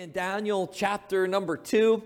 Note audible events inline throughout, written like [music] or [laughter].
in Daniel chapter number two.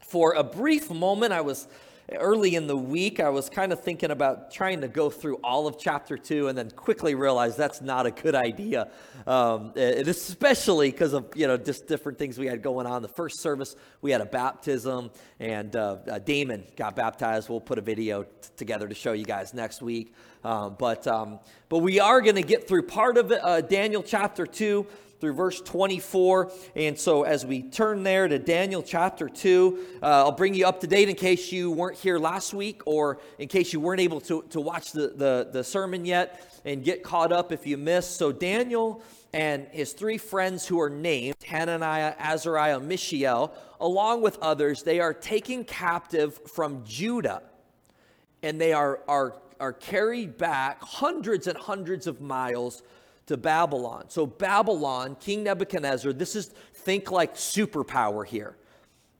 For a brief moment, I was early in the week, I was kind of thinking about trying to go through all of chapter two and then quickly realized that's not a good idea. Um, and especially because of, you know, just different things we had going on. The first service, we had a baptism and uh, uh, Damon got baptized. We'll put a video t- together to show you guys next week. Um, but, um, but we are going to get through part of uh, Daniel chapter two through verse 24. And so, as we turn there to Daniel chapter 2, uh, I'll bring you up to date in case you weren't here last week or in case you weren't able to, to watch the, the, the sermon yet and get caught up if you missed. So, Daniel and his three friends who are named Hananiah, Azariah, Mishael, along with others, they are taken captive from Judah and they are, are, are carried back hundreds and hundreds of miles to Babylon. So, Babylon, King Nebuchadnezzar, this is, think like superpower here.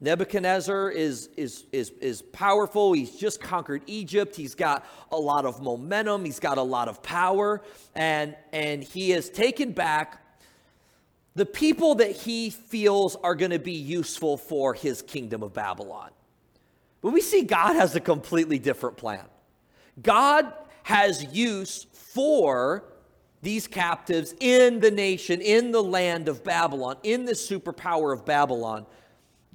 Nebuchadnezzar is, is, is, is powerful. He's just conquered Egypt. He's got a lot of momentum. He's got a lot of power. And, and he has taken back the people that he feels are going to be useful for his kingdom of Babylon. But we see God has a completely different plan. God has use for these captives in the nation, in the land of Babylon, in the superpower of Babylon,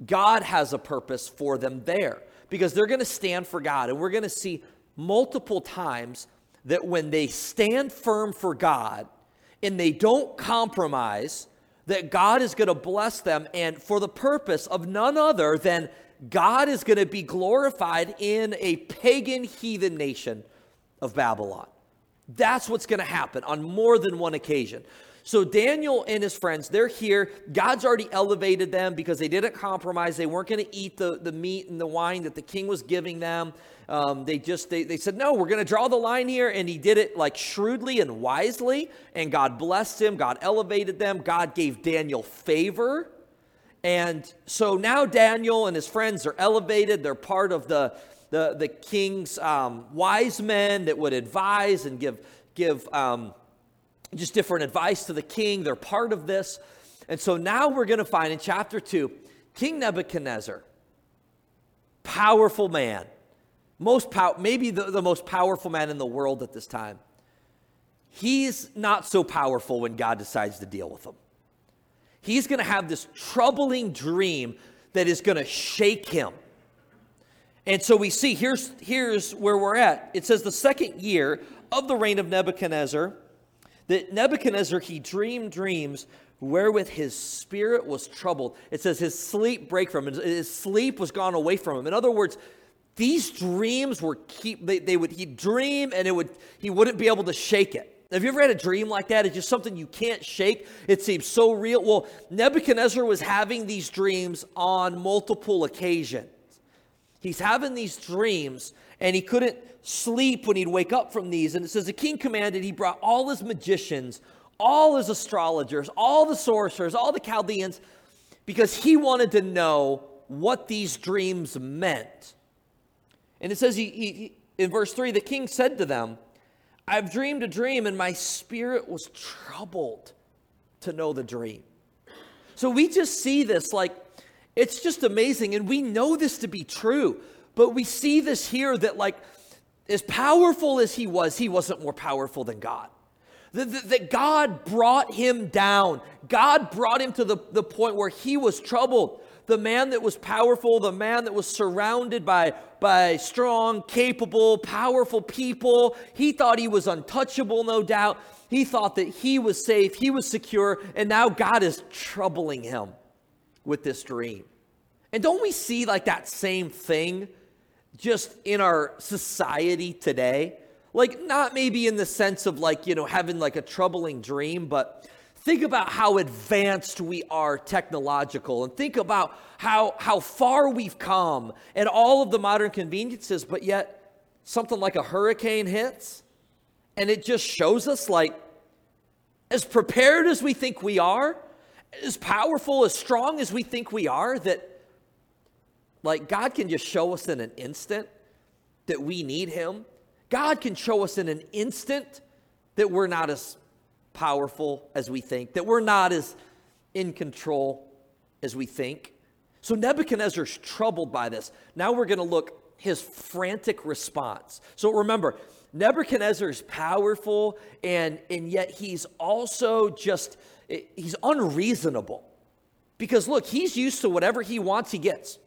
God has a purpose for them there because they're going to stand for God. And we're going to see multiple times that when they stand firm for God and they don't compromise, that God is going to bless them and for the purpose of none other than God is going to be glorified in a pagan heathen nation of Babylon. That's what's going to happen on more than one occasion. So Daniel and his friends, they're here. God's already elevated them because they didn't compromise. They weren't going to eat the, the meat and the wine that the king was giving them. Um, they just they, they said, no, we're going to draw the line here. And he did it like shrewdly and wisely. And God blessed him. God elevated them. God gave Daniel favor. And so now Daniel and his friends are elevated. They're part of the the, the king's um, wise men that would advise and give, give um, just different advice to the king. They're part of this. And so now we're going to find in chapter 2 King Nebuchadnezzar, powerful man, most pow- maybe the, the most powerful man in the world at this time. He's not so powerful when God decides to deal with him. He's going to have this troubling dream that is going to shake him. And so we see here's, here's where we're at. It says the second year of the reign of Nebuchadnezzar, that Nebuchadnezzar, he dreamed dreams wherewith his spirit was troubled. It says his sleep break from him. His sleep was gone away from him. In other words, these dreams were keep they, they would he'd dream and it would he wouldn't be able to shake it. Have you ever had a dream like that? It's just something you can't shake. It seems so real. Well, Nebuchadnezzar was having these dreams on multiple occasions. He's having these dreams and he couldn't sleep when he'd wake up from these. And it says the king commanded, he brought all his magicians, all his astrologers, all the sorcerers, all the Chaldeans, because he wanted to know what these dreams meant. And it says he, he, in verse 3 the king said to them, I've dreamed a dream, and my spirit was troubled to know the dream. So we just see this like it's just amazing. And we know this to be true. But we see this here that, like, as powerful as he was, he wasn't more powerful than God. That, God brought him down. God brought him to the, the point where he was troubled. The man that was powerful, the man that was surrounded by, by strong, capable, powerful people, he thought he was untouchable, no doubt. He thought that he was safe, he was secure, and now God is troubling him with this dream. And don't we see like that same thing just in our society today? Like, not maybe in the sense of like, you know, having like a troubling dream, but think about how advanced we are technological and think about how, how far we've come and all of the modern conveniences, but yet something like a hurricane hits and it just shows us like, as prepared as we think we are, as powerful, as strong as we think we are, that like God can just show us in an instant that we need Him. God can show us in an instant that we're not as powerful as we think, that we're not as in control. as we think. So Nebuchadnezzar's troubled by this. Now we're going to look his frantic response. So remember, Nebuchadnezzar is powerful and and yet he's also just eh, he's unreasonable. Because look, he's used to whatever he wants he gets.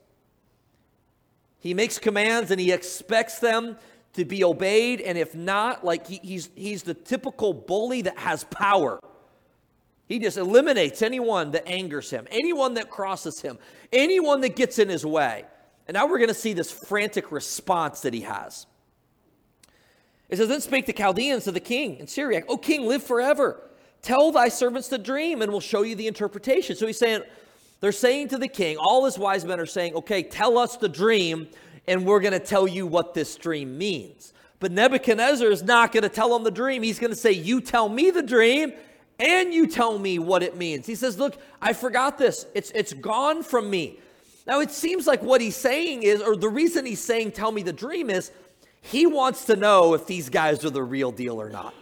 He makes commands and he expects them to be obeyed and if not, like he, he's he's the typical bully that has power. He just eliminates anyone that angers him, anyone that crosses him, anyone that gets in his way. And now we're going to see this frantic response that he has. It says, Then spake the Chaldeans to the king in Syriac, O king, live forever. Tell thy servants the dream, and we'll show you the interpretation. So he's saying, they're saying to the king, all his wise men are saying, Okay, tell us the dream, and we're going to tell you what this dream means. But Nebuchadnezzar is not going to tell them the dream. He's going to say, You tell me the dream, and you tell me what it means. He says, Look, I forgot this. It's, it's gone from me. Now, it seems like what he's saying is, or the reason he's saying, Tell me the dream is, he wants to know if these guys are the real deal or not.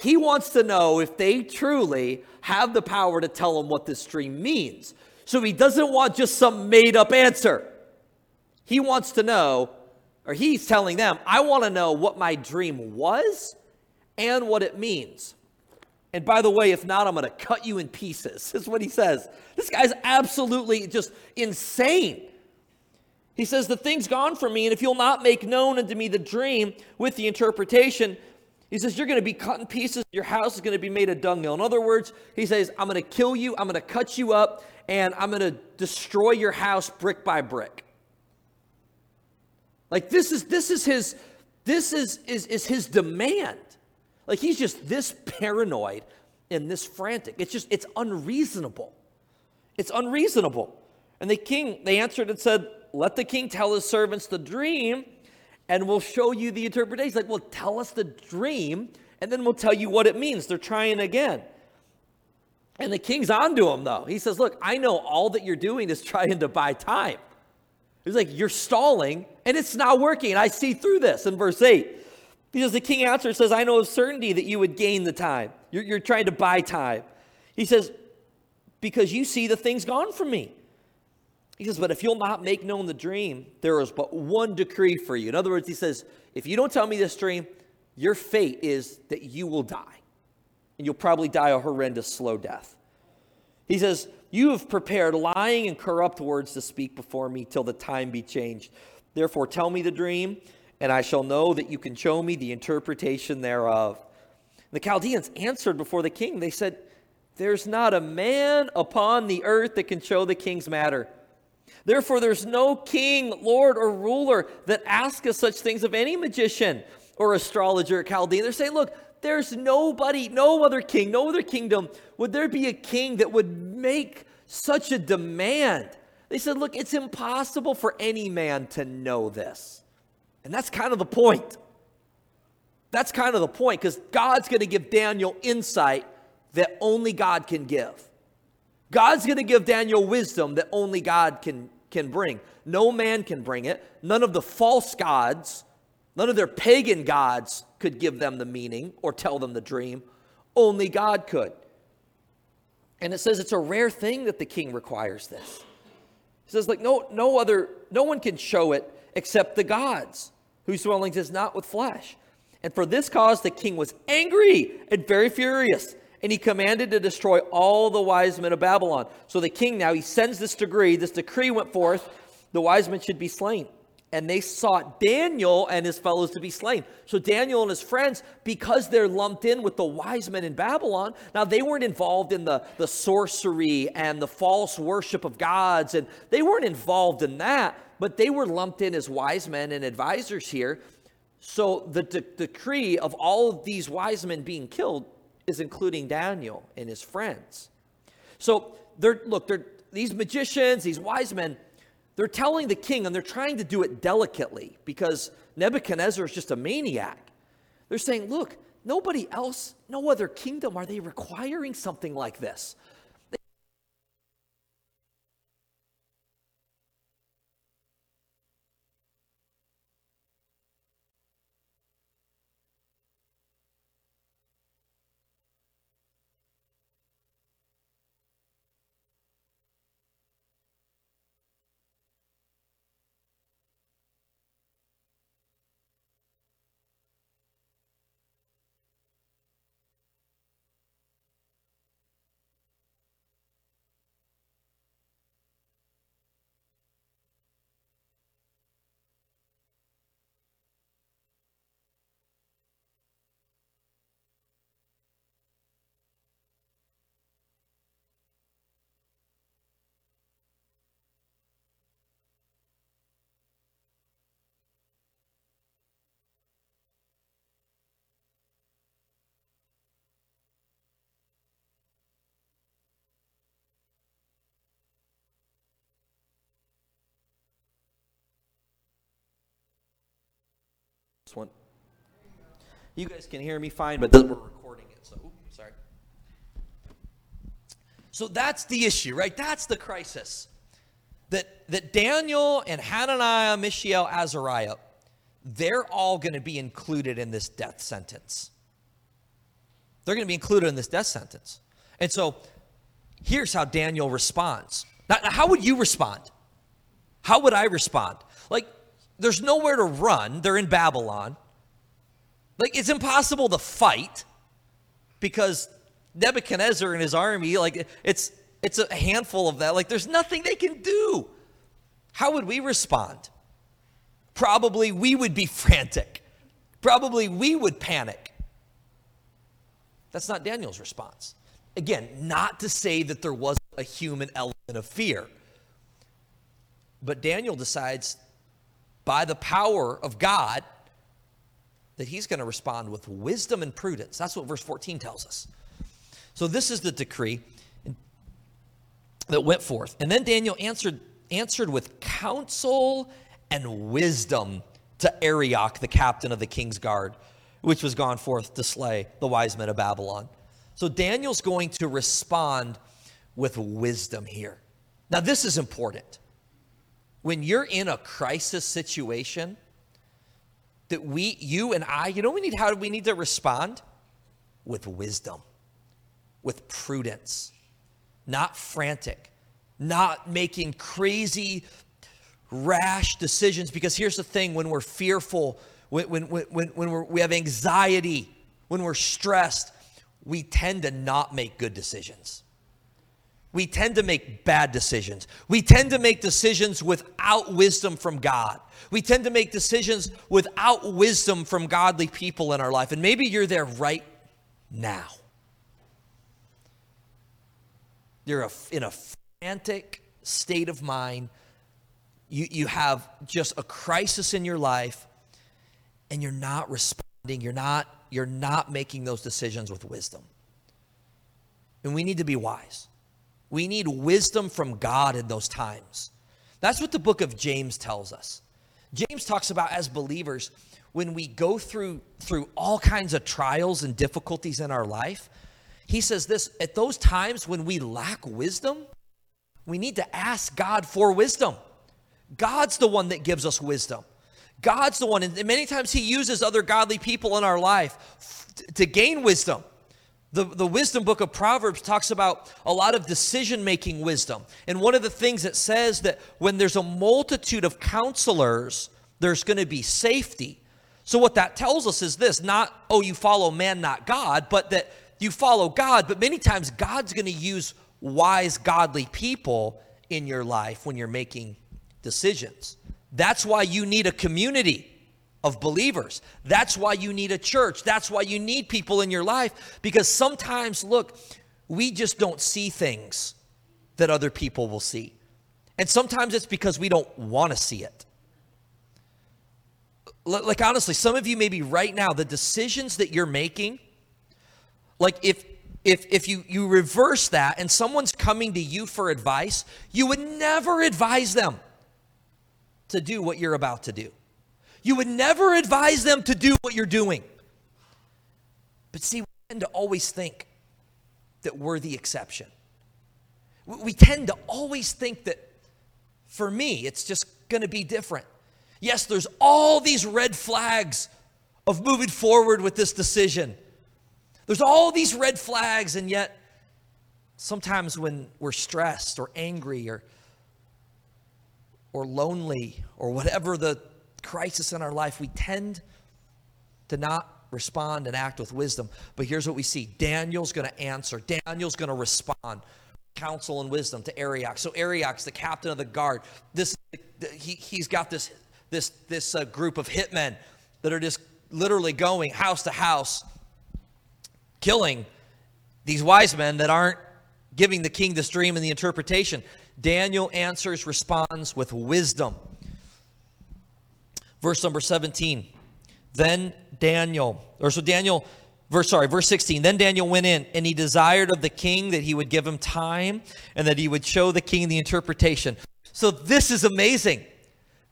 He wants to know if they truly have the power to tell him what this dream means. So he doesn't want just some made up answer. He wants to know, or he's telling them, I want to know what my dream was and what it means. And by the way, if not, I'm going to cut you in pieces. [laughs] Is what he says. This guy's absolutely just insane. He says, The thing's gone from me, and if you'll not make known unto me the dream with the interpretation, he says, You're going to be cut in pieces. Your house is going to be made a dunghill. In other words, he says, I'm going to kill you, I'm going to cut you up, and I'm going to destroy your house brick by brick. Like this is this is his this is is, is his demand. Like he's just this paranoid and this frantic. It's just it's unreasonable. It's unreasonable. And the king, they answered and said, let the king tell his servants the dream and we'll show you the interpretation. Like, well, tell us the dream and then we'll tell you what it means. They're trying again. And the king's onto him, though. He says, Look, I know all that you're doing is [laughs] trying to buy time. He's like, You're stalling and it's not working. I see through this in verse 8. He says, The king answers, says, I know of certainty that you would gain the time. You're, you're trying to buy time. He says, Because you see the things gone from me. He says, But if you'll not make known the dream, there is but one decree for you. In other words, he says, If you don't tell me this dream, your fate is that you will die. And you'll probably die a horrendous, slow death. He says, You have prepared lying and corrupt words to speak before me till the time be changed. Therefore, tell me the dream, and I shall know that you can show me the interpretation thereof. The Chaldeans answered before the king. They said, There's not a man upon the earth that can show the king's matter. Therefore, there's no king, lord, or ruler that asks us such things of any magician or astrologer or Chaldean. They're saying, look, there's nobody, no other king, no other kingdom. Would there be a king that would make such a demand? They said, look, it's impossible for any man to know this. And that's kind of the point. That's kind of the point because God's going to give Daniel insight that only God can give. God's going to give Daniel wisdom that only God can, can bring. No man can bring it. None of the false gods, none of their pagan gods could give them the meaning or tell them the dream. Only God could. And it says it's a rare thing that the king requires this. It says, like, no, no other, no one can show it except the gods, whose dwellings is not with flesh. And for this cause the king was angry and very furious and he commanded to destroy all the wise men of Babylon. So the king now, he sends this decree. This decree went forth, the wise men should be slain. And they sought Daniel and his fellows to be slain. So Daniel and his friends, because they're lumped in with the wise men in Babylon, now they weren't involved in the, the sorcery and the false worship of gods, and they weren't involved in that, but they were lumped in as wise men and advisors here. So the de- decree of all of these wise men being killed is including Daniel and his friends. So they're look, they're these magicians, these wise men, they're telling the king and they're trying to do it delicately because Nebuchadnezzar is just a maniac. They're saying, look, nobody else, no other kingdom are they requiring something like this. This one. You guys can hear me fine, but we're recording it, so oops, sorry. So that's the issue, right? That's the crisis. That that Daniel and Hananiah, Mishael, Azariah, they're all going to be included in this death sentence. They're going to be included in this death sentence. And so here's how Daniel responds. Now, how would you respond? How would I respond? Like, there's nowhere to run. They're in Babylon. Like, it's impossible to fight because Nebuchadnezzar and his army, like, it's it's a handful of that. Like, there's nothing they can do. How would we respond? Probably we would be [laughs] frantic. Probably we would panic. That's not Daniel's response. Again, not to say that there wasn't a human element of fear. But Daniel decides by the power of God that he's going to respond with wisdom and prudence. That's what verse 14 tells us. So this is the decree that went forth. And then Daniel answered answered with counsel and wisdom to Arioch, the captain of the king's guard, which was gone forth to slay the wise men of Babylon. So Daniel's going to respond with wisdom here. Now, this is important. When you're in a crisis situation, that we, you and I, you know, we need how do we need to respond? With wisdom, with prudence, not frantic, not making crazy, rash decisions. Because here's the thing when we're fearful, when, when, when, when we're, we have anxiety, when we're stressed, we tend to not make good decisions. We tend to make bad decisions. We tend to make decisions without wisdom from God. We tend to make decisions without wisdom from godly people in our life. And maybe you're there right now. You're in a frantic state of mind. You, you have just a crisis in your life and you're not responding. You're not, you're not making those decisions with wisdom. And we need to be wise. We need wisdom from God in those times. That's what the book of James tells us. James talks about as believers, when we go through through all kinds of trials and difficulties in our life, he says this at those times when we lack wisdom, we need to ask God for wisdom. God's the one that gives us wisdom. God's the one, and many times He uses other godly people in our life to gain wisdom. The, the wisdom book of Proverbs talks about a lot of decision making wisdom. And one of the things it says that when there's a multitude of counselors, there's going to be safety. So, what that tells us is this not, oh, you follow man, not God, but that you follow God. But many times, God's going to use wise, godly people in your life when you're making decisions. That's why you need a community of believers. That's why you need a church. That's why you need people in your life because sometimes, look, we just don't see things that other people will see. And sometimes it's because we don't want to see it. Like, honestly, some of you, maybe right now, the decisions that you're making, like if if, if you, you reverse that and someone's coming to you for advice, you would never advise them to do what you're about to do. You would never advise them to do what you're doing. But see, we tend to always think that we're the exception. We tend to always think that for me, it's just going to be different. Yes, there's all these red flags of moving forward with this decision. There's all these red flags, and yet sometimes when we're stressed or angry or, or lonely or whatever the crisis in our life, we tend to not respond and act with wisdom. But here's what we see Daniel's going to answer, Daniel's going to respond. Counsel and wisdom to Arioch. So Arioch's the captain of the guard. This he, he's got this this this uh, group of hitmen that are just literally going house to house killing these wise men that aren't giving the king this dream and the interpretation. Daniel answers, responds with wisdom. Verse number 17. Then Daniel, or so Daniel, verse sorry, verse 16. Then Daniel went in and he desired of the king that he would give him time and that he would show the king the interpretation. So this is amazing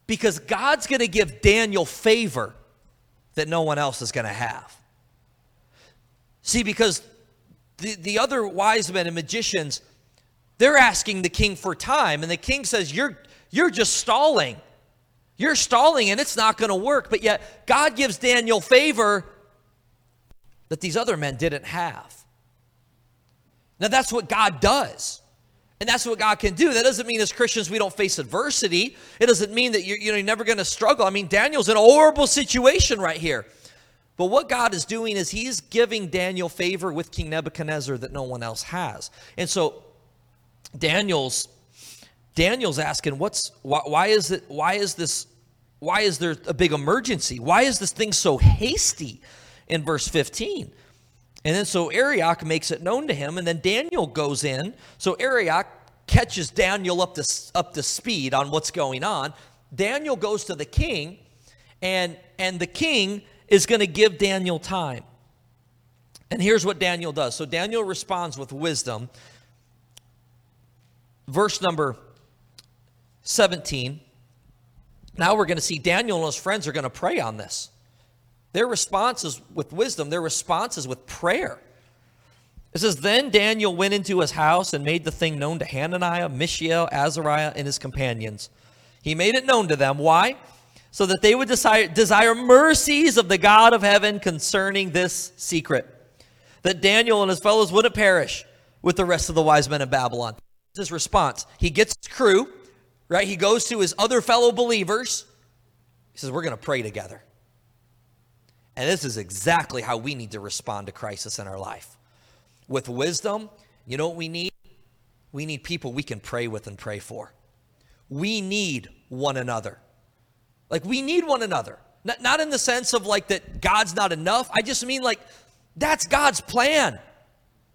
because God's going to give Daniel favor that no one else is going to have. See, because the, the other wise men and magicians, they're asking the king for time, and the king says, You're, you're just stalling. You're stalling, and it's not going to work. But yet, God gives Daniel favor that these other men didn't have. Now, that's what God does. And that's what God can do. That doesn't mean as Christians we don't face adversity. It doesn't mean that you're, you know, you're never going to struggle. I mean, Daniel's in a horrible situation right here. But what God is doing is he's giving Daniel favor with King Nebuchadnezzar that no one else has. And so Daniel's Daniel's asking, what's why, why is it why is this why is there a big emergency? Why is this thing so hasty in verse 15? And then so Arioch makes it known to him, and then Daniel goes in. So Arioch catches Daniel up to, up to speed on what's going on. Daniel goes to the king, and, and the king is going to give Daniel time. And here's what Daniel does. So Daniel responds with wisdom. Verse number 17. Now we're going to see Daniel and his friends are going to pray on this. Their response is with wisdom, their response is with prayer. It says, Then Daniel went into his house and made the thing known to Hananiah, Mishael, Azariah, and his companions. He made it known to them. Why? So that they would desire, desire mercies of the God of heaven concerning this secret, that Daniel and his fellows wouldn't perish with the rest of the wise men of Babylon. His response. He gets his crew, right? He goes to his other fellow believers. He says, We're going to pray together. And this is exactly how we need to respond to crisis in our life. With wisdom, you know what we need? We need people we can pray with and pray for. We need one another. Like, we need one another. Not, not in the sense of like that God's not enough. I just mean like that's God's plan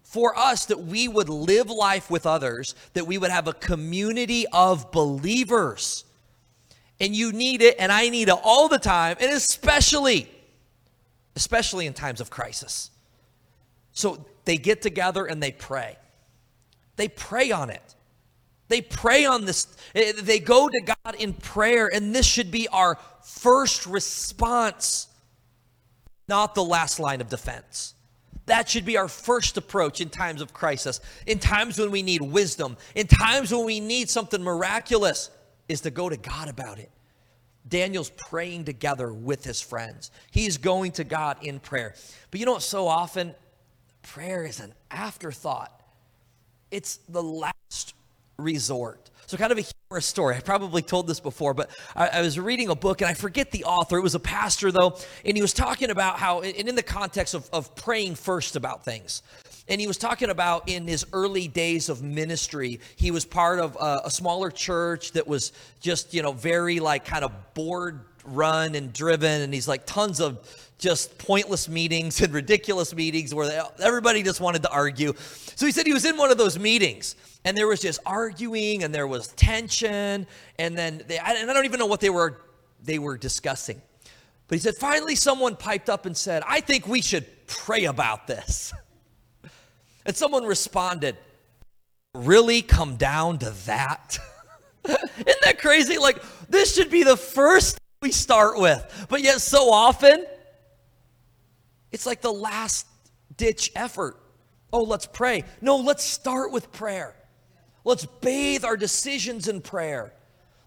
for us that we would live life with others, that we would have a community of believers. And you need it, and I need it all the time, and especially especially in times of crisis. So they get together and they pray. They pray on it. They pray on this. Eh, they go to God in prayer, and this should be our first response, not the last line of defense. That should be our first approach in times of crisis, in times when we need wisdom, in times when we need something miraculous, is to go to God about it. Daniel's praying together with his friends. He's going to God in prayer. But you know what? So often, prayer is an afterthought, it's the last resort. So, kind of a humorous story. I probably told this before, but I, I, was reading a book and I forget the author. It was a pastor, though, and he was talking about how, and in the context of, of praying first about things. And he was talking about in his early days of ministry, he was part of a, a smaller church that was just, you know, very like kind of board run and driven. And he's like tons of just pointless meetings [laughs] and ridiculous meetings where they, everybody just wanted to argue. So he said he was in one of those meetings and there was just arguing and there was tension. And then they, and I don't even know what they were, they were discussing. But he said, finally, someone piped up and said, I think we should pray about this. [laughs] And someone responded, Really come down to that? [laughs] Isn't that crazy? Like, this should be the first we start with. But yet, so often, it's like the last ditch effort. Oh, let's pray. No, let's start with prayer. Let's bathe our decisions in prayer.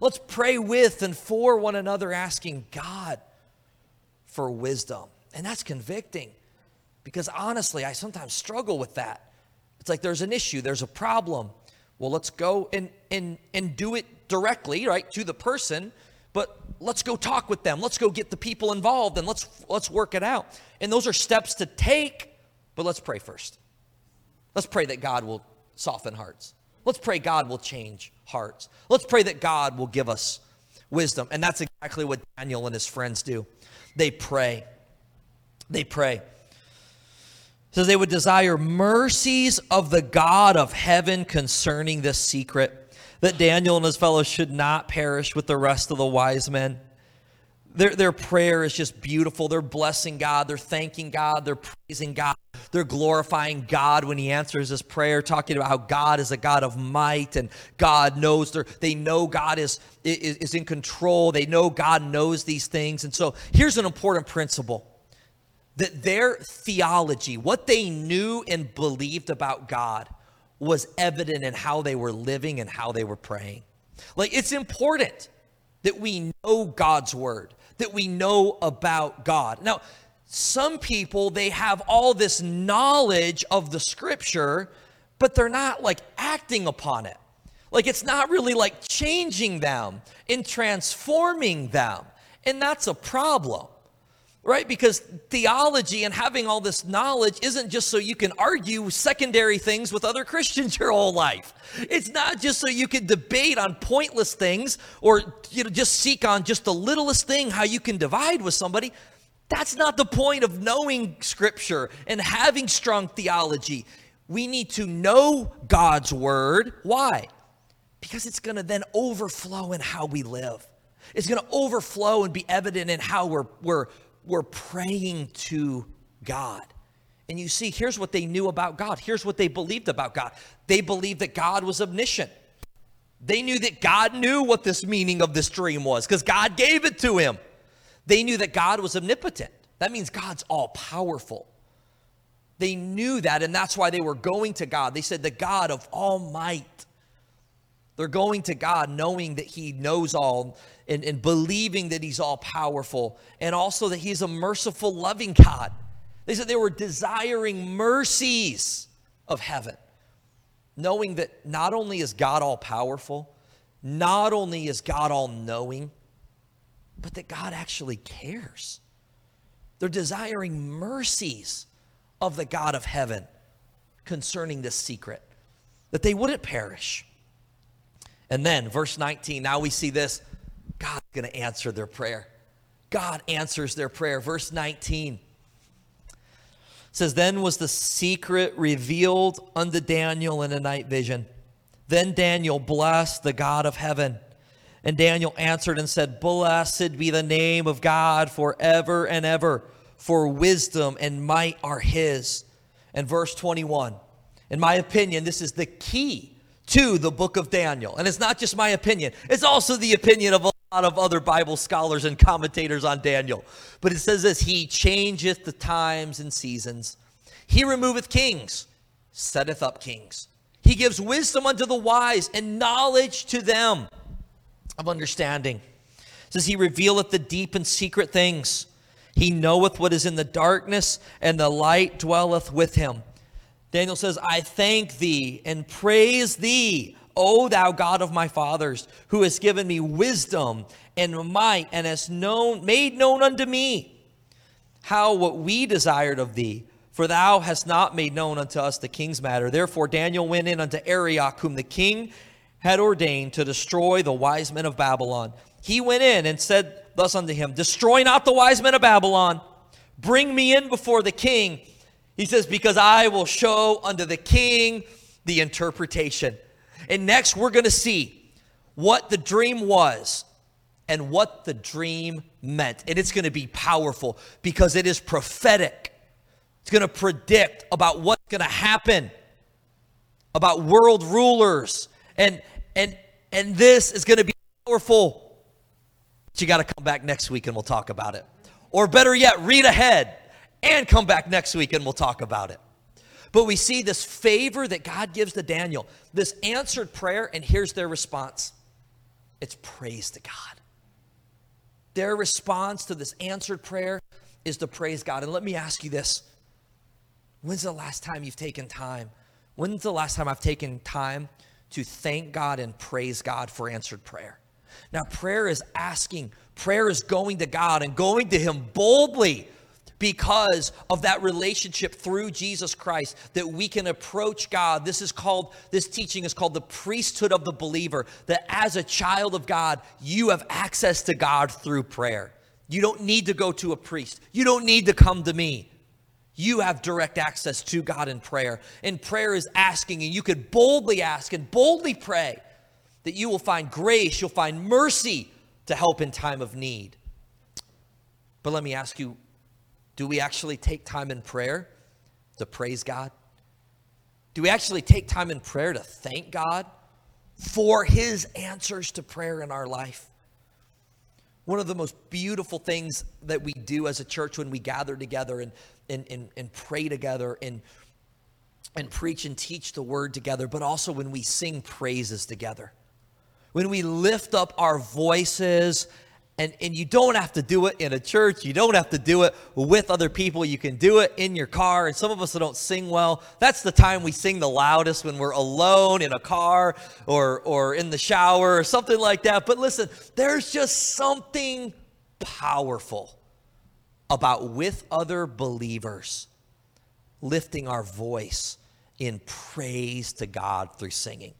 Let's pray with and for one another, asking God for wisdom. And that's convicting because honestly, I sometimes struggle with that. It's like there's an issue, there's a problem. Well, let's go and, and, and do it directly, right, to the person, but let's go talk with them. Let's go get the people involved and let's, let's work it out. And those are steps to take, but let's pray first. Let's pray that God will soften hearts. Let's pray God will change hearts. Let's pray that God will give us wisdom. And that's exactly what Daniel and his friends do. They pray. They pray says they would desire mercies of the God of heaven concerning this secret, that Daniel and his fellows should not perish with the rest of the wise men. Their, their prayer is just beautiful. They're blessing God, they're thanking God, they're praising God, they're glorifying God when He answers this prayer, talking about how God is a God of might and God knows, they know God is, is, is in control, they know God knows these things. And so here's an important principle that their theology, what they knew and believed about God, was evident in how they were living and how they were praying. Like, it's important that we know God's word, that we know about God. Now, some people, they have all this knowledge of the scripture, but they're not like acting upon it. Like, it's not really like changing them and transforming them. And that's a problem right? Because theology and having all this knowledge isn't just so you can argue secondary things with other [laughs] Christians your whole life. It's not just so you can debate on pointless things or you know just seek on just the littlest thing how you can divide with somebody. That's not the point of knowing scripture and having strong theology. We need to know God's word. Why? Because it's going to then overflow in how we live. It's going to overflow and be evident in how we're, we're were praying to God. And you see, here's what they knew about God. Here's what they believed about God. They believed that God was omniscient. They knew that God knew what this meaning of this dream was because God gave it to him. They knew that God was omnipotent. That means God's all powerful. They knew that, and that's why they were going to God. They said, The God of all might. They're going to God knowing that He knows all and, and believing that He's all powerful and also that He's a merciful, loving God. They said they were desiring mercies of heaven, knowing that not only is God all powerful, not only is God all knowing, but that God actually cares. They're desiring mercies of the God of heaven concerning this secret, that they wouldn't perish. And then, verse 19, now we see this God's going to answer their prayer. God answers their prayer. Verse 19 says, Then was the secret revealed unto Daniel in a night vision. Then Daniel blessed the God of heaven. And Daniel answered and said, Blessed be the name of God forever and ever, for wisdom and might are his. And verse 21, in my opinion, this is the key to the book of Daniel. And it's not just my opinion, it's also the opinion of a lot of other Bible scholars and commentators on Daniel. But it says this He changeth the times and seasons, He removeth kings, setteth up kings. He gives wisdom unto the wise and knowledge to them of understanding. It says, He revealeth the deep and secret things. He knoweth what is in the darkness, and the light dwelleth with him. Daniel says, I thank thee and praise thee, O thou God of my fathers, who hast given me wisdom and might and hast known, made known unto me how what we desired of thee. For thou hast not made known unto us the king's matter. Therefore Daniel went in unto Arioch, whom the king had ordained to destroy the wise men of Babylon. He went in and said thus unto him, Destroy not the wise men of Babylon. Bring me in before the king he says, Because I will show unto the king the interpretation. And next, we're going to see what the dream was and what the dream meant. And it's going to be powerful because it is prophetic. It's going to predict about what's going to happen, about world rulers. And, and, and this is going to be powerful. But you got to come back next week and we'll talk about it. Or better yet, read ahead and come back next week and we'll talk about it. But we see this favor that God gives to Daniel, this answered prayer, and here's their response it's praise to God. Their response to this answered prayer is to praise God. And let me ask you this when's the last time you've taken time? When's the last time I've taken time to thank God and praise God for answered prayer? Now, prayer is asking, prayer is going to God and going to Him boldly because of that relationship through Jesus Christ that we can approach God. This is called, this teaching is called the priesthood of the believer, that as a child of God, you have access to God through prayer. You don't need to go to a priest, you don't need to come to me. You have direct access to God in prayer. And prayer is asking, and you could boldly ask and boldly pray that you will find grace, you'll find mercy to help in time of need. But let me ask you do we actually take time in prayer to praise God? Do we actually take time in prayer to thank God for his answers to prayer in our life? One of the most beautiful things that we do as a church when we gather together and, and, and, and pray together and, and preach and teach the word together, but also when we sing praises together. When we lift up our voices and, and you don't have to do it in a church. You don't have to do it with other people. You can do it in your car. And some of us that don't sing well, that's the time we sing the loudest when we're alone in a car or, or in the shower or something like that. But listen, there's just something powerful about with other believers lifting our voice in praise to God through singing.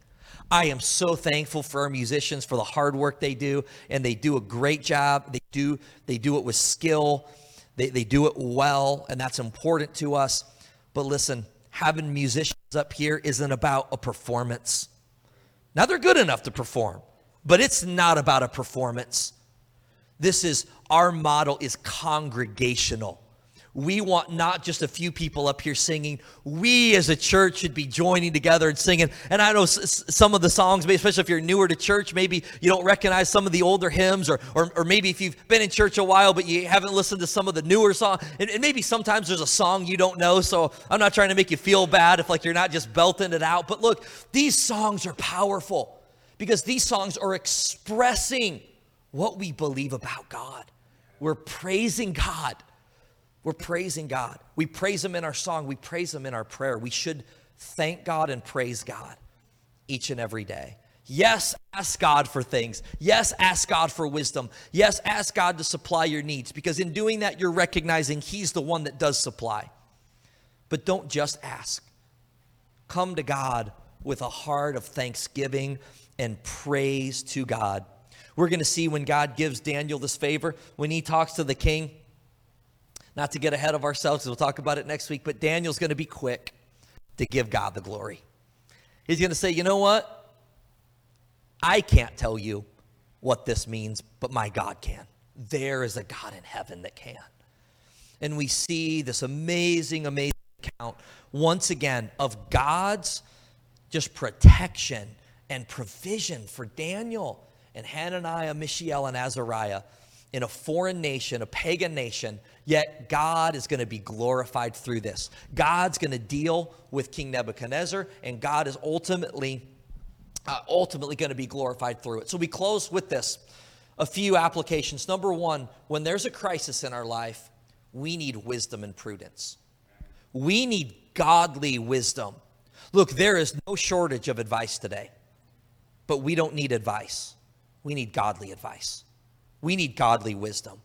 I am so thankful for our musicians for the hard work they do, and they do a great job. They do they do it with skill. They, they do it well, and that's important to us. But listen, having musicians up here isn't about a performance. Now they're good enough to perform, but it's not about a performance. This is our model is congregational. We want not just a few people up here singing. We as a church should be joining together and singing. And I know some of the songs, especially if you're newer to church, maybe you don't recognize some of the older hymns, or, or, or maybe if you've been in church a while but you haven't listened to some of the newer songs. And, and maybe sometimes there's a song you don't know. So I'm not trying to make you feel bad if like you're not just belting it out. But look, these songs are powerful because these songs are expressing what we believe about God. We're praising God. We're praising God. We praise Him in our song, we praise Him in our prayer. We should thank God and praise God each and every day. Yes, ask God for things. Yes, ask God for wisdom. Yes, ask God to supply your needs because in doing that, you're recognizing He's the one that does supply. But don't just ask. Come to God with a heart of thanksgiving and praise to God. We're going to see when God gives Daniel this favor, when he talks to the king, not to get ahead of ourselves, we'll talk about it next week, but Daniel's going to be quick to give God the glory. He's going to say, you know what? I can't tell you what this means, but my God can. There is a God in heaven that can. And we see this amazing, amazing account once again of God's just protection and provision for Daniel and Hananiah, Mishael, and Azariah in a foreign nation, a pagan nation, yet God is going to be glorified through this. God's going to deal with King Nebuchadnezzar, and God is ultimately, uh, ultimately going to be glorified through it. So we close with this a few applications. Number one, when there's a crisis in our life, we need wisdom and prudence. We need godly wisdom. Look, there is no shortage of advice today, but we don't need advice. We need godly advice. We need godly wisdom.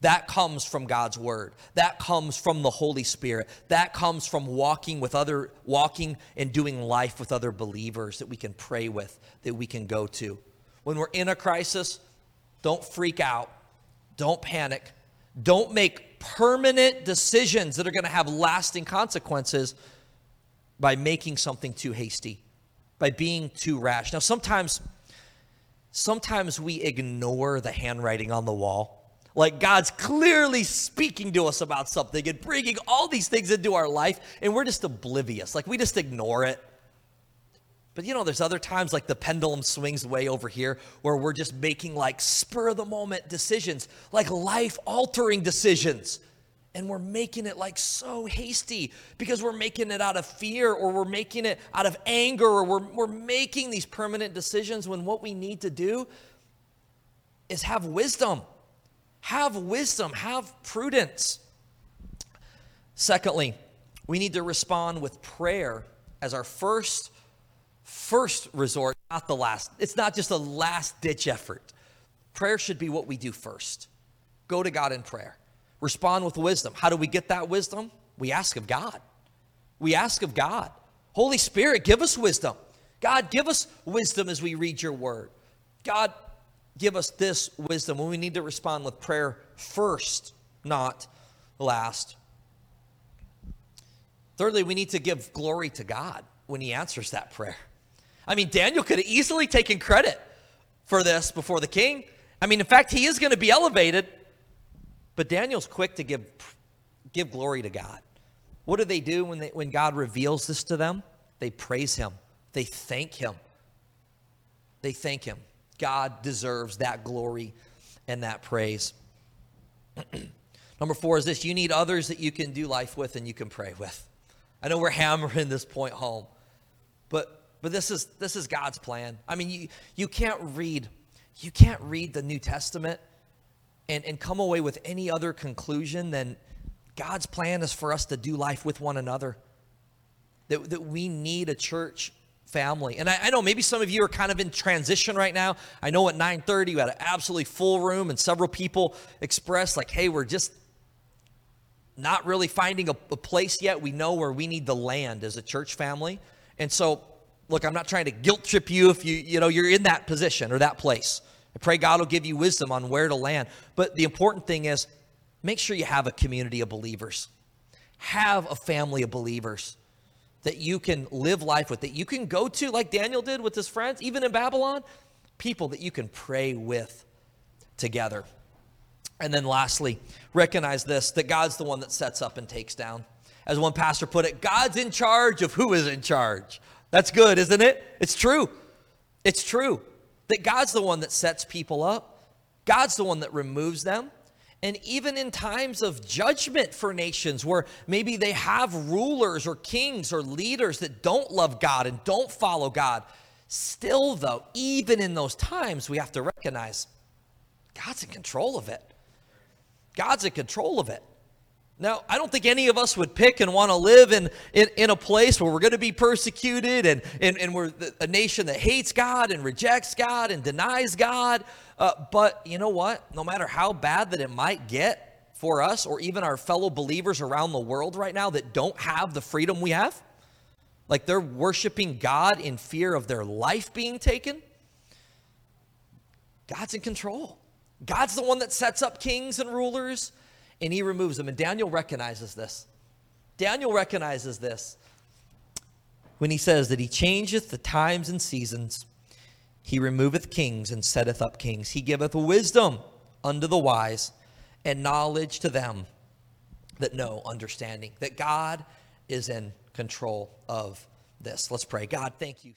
That comes from God's word. That comes from the Holy Spirit. That comes from walking with other, walking and doing life with other believers that we can pray with, that we can go to. When we're in a crisis, don't freak out. Don't panic. Don't make permanent decisions that are going to have lasting consequences by making something too hasty, by being too rash. Now, sometimes sometimes we ignore the handwriting on the wall. Like God's clearly speaking to us about something and bringing all these things into our life, and we're just oblivious. Like we just ignore it. But you know, there's other times like the pendulum swings way over here where we're just making like spur of the moment decisions, like life altering decisions and we're making it like so hasty because we're making it out of fear or we're making it out of anger or we're, we're making these permanent decisions when what we need to do is have wisdom. Have wisdom, have prudence. Secondly, we need to respond with prayer as our first first resort, not the last. It's not just a last ditch effort. Prayer should be what we do first. Go to God in prayer respond with wisdom. How do we get that wisdom? We ask of God. We ask of God. Holy Spirit, give us wisdom. God, give us wisdom as we read your word. God, give us this wisdom when we need to respond with prayer first, not last. Thirdly, we need to give glory to God when he answers that prayer. I mean, Daniel could have easily taken credit for this before the king. I mean, in fact, he is going to be elevated but Daniel's quick to give, give glory to God. What do they do when, they, when God reveals this to them? They praise Him, they thank Him. They thank Him. God deserves that glory and that praise. [clears throat] Number four is this you need others that you can do life with and you can pray with. I know we're [laughs] hammering this point home, but but this is this is God's plan. I mean, you you can't read you can't read the New Testament and, and come away with any other conclusion than God's plan is for us to do life with one another. That, that we need a church family. And I, I, know maybe some of you are kind of in transition right now. I know at 9:30 we had an absolutely full room, and several people expressed like, "Hey, we're just not really finding a, a place yet. We know where we need to land as a church family." And so, look, I'm not trying to guilt trip you if you you know you're in that position or that place. I pray God will give you wisdom on where to land. But the important thing is, make sure you have a community of believers. Have a family of believers that you can live life with, that you can go to, like Daniel did with his friends, even in Babylon, people that you can pray with together. And then lastly, recognize this that God's the one that sets up and takes down. As one pastor put it, God's in charge of who is in charge. That's good, isn't it? It's true. It's true that God's the one that sets people up, God's the one that removes them. And even in times of judgment for nations where maybe they have rulers or kings or leaders that don't love God and don't follow God, still, though, even in those times, we have to recognize God's in control of it. God's in control of it. Now, I don't think any of us would pick and want to live in, in, in a place where we're going to be persecuted and, and, and we're a nation that hates God and rejects God and denies God. Uh, but you know what? No matter how bad that it might get for us or even our fellow believers around the world right now that don't have the freedom we have, like they're worshiping God in fear of their life being taken, God's in control. God's the one that sets up kings and rulers and he removes them. And Daniel recognizes this. Daniel recognizes this when he says that he changeth the times and seasons. He removeth kings and setteth up kings. He giveth wisdom unto the wise and knowledge to them that know understanding. That God is in control of this. Let's pray. God, thank you.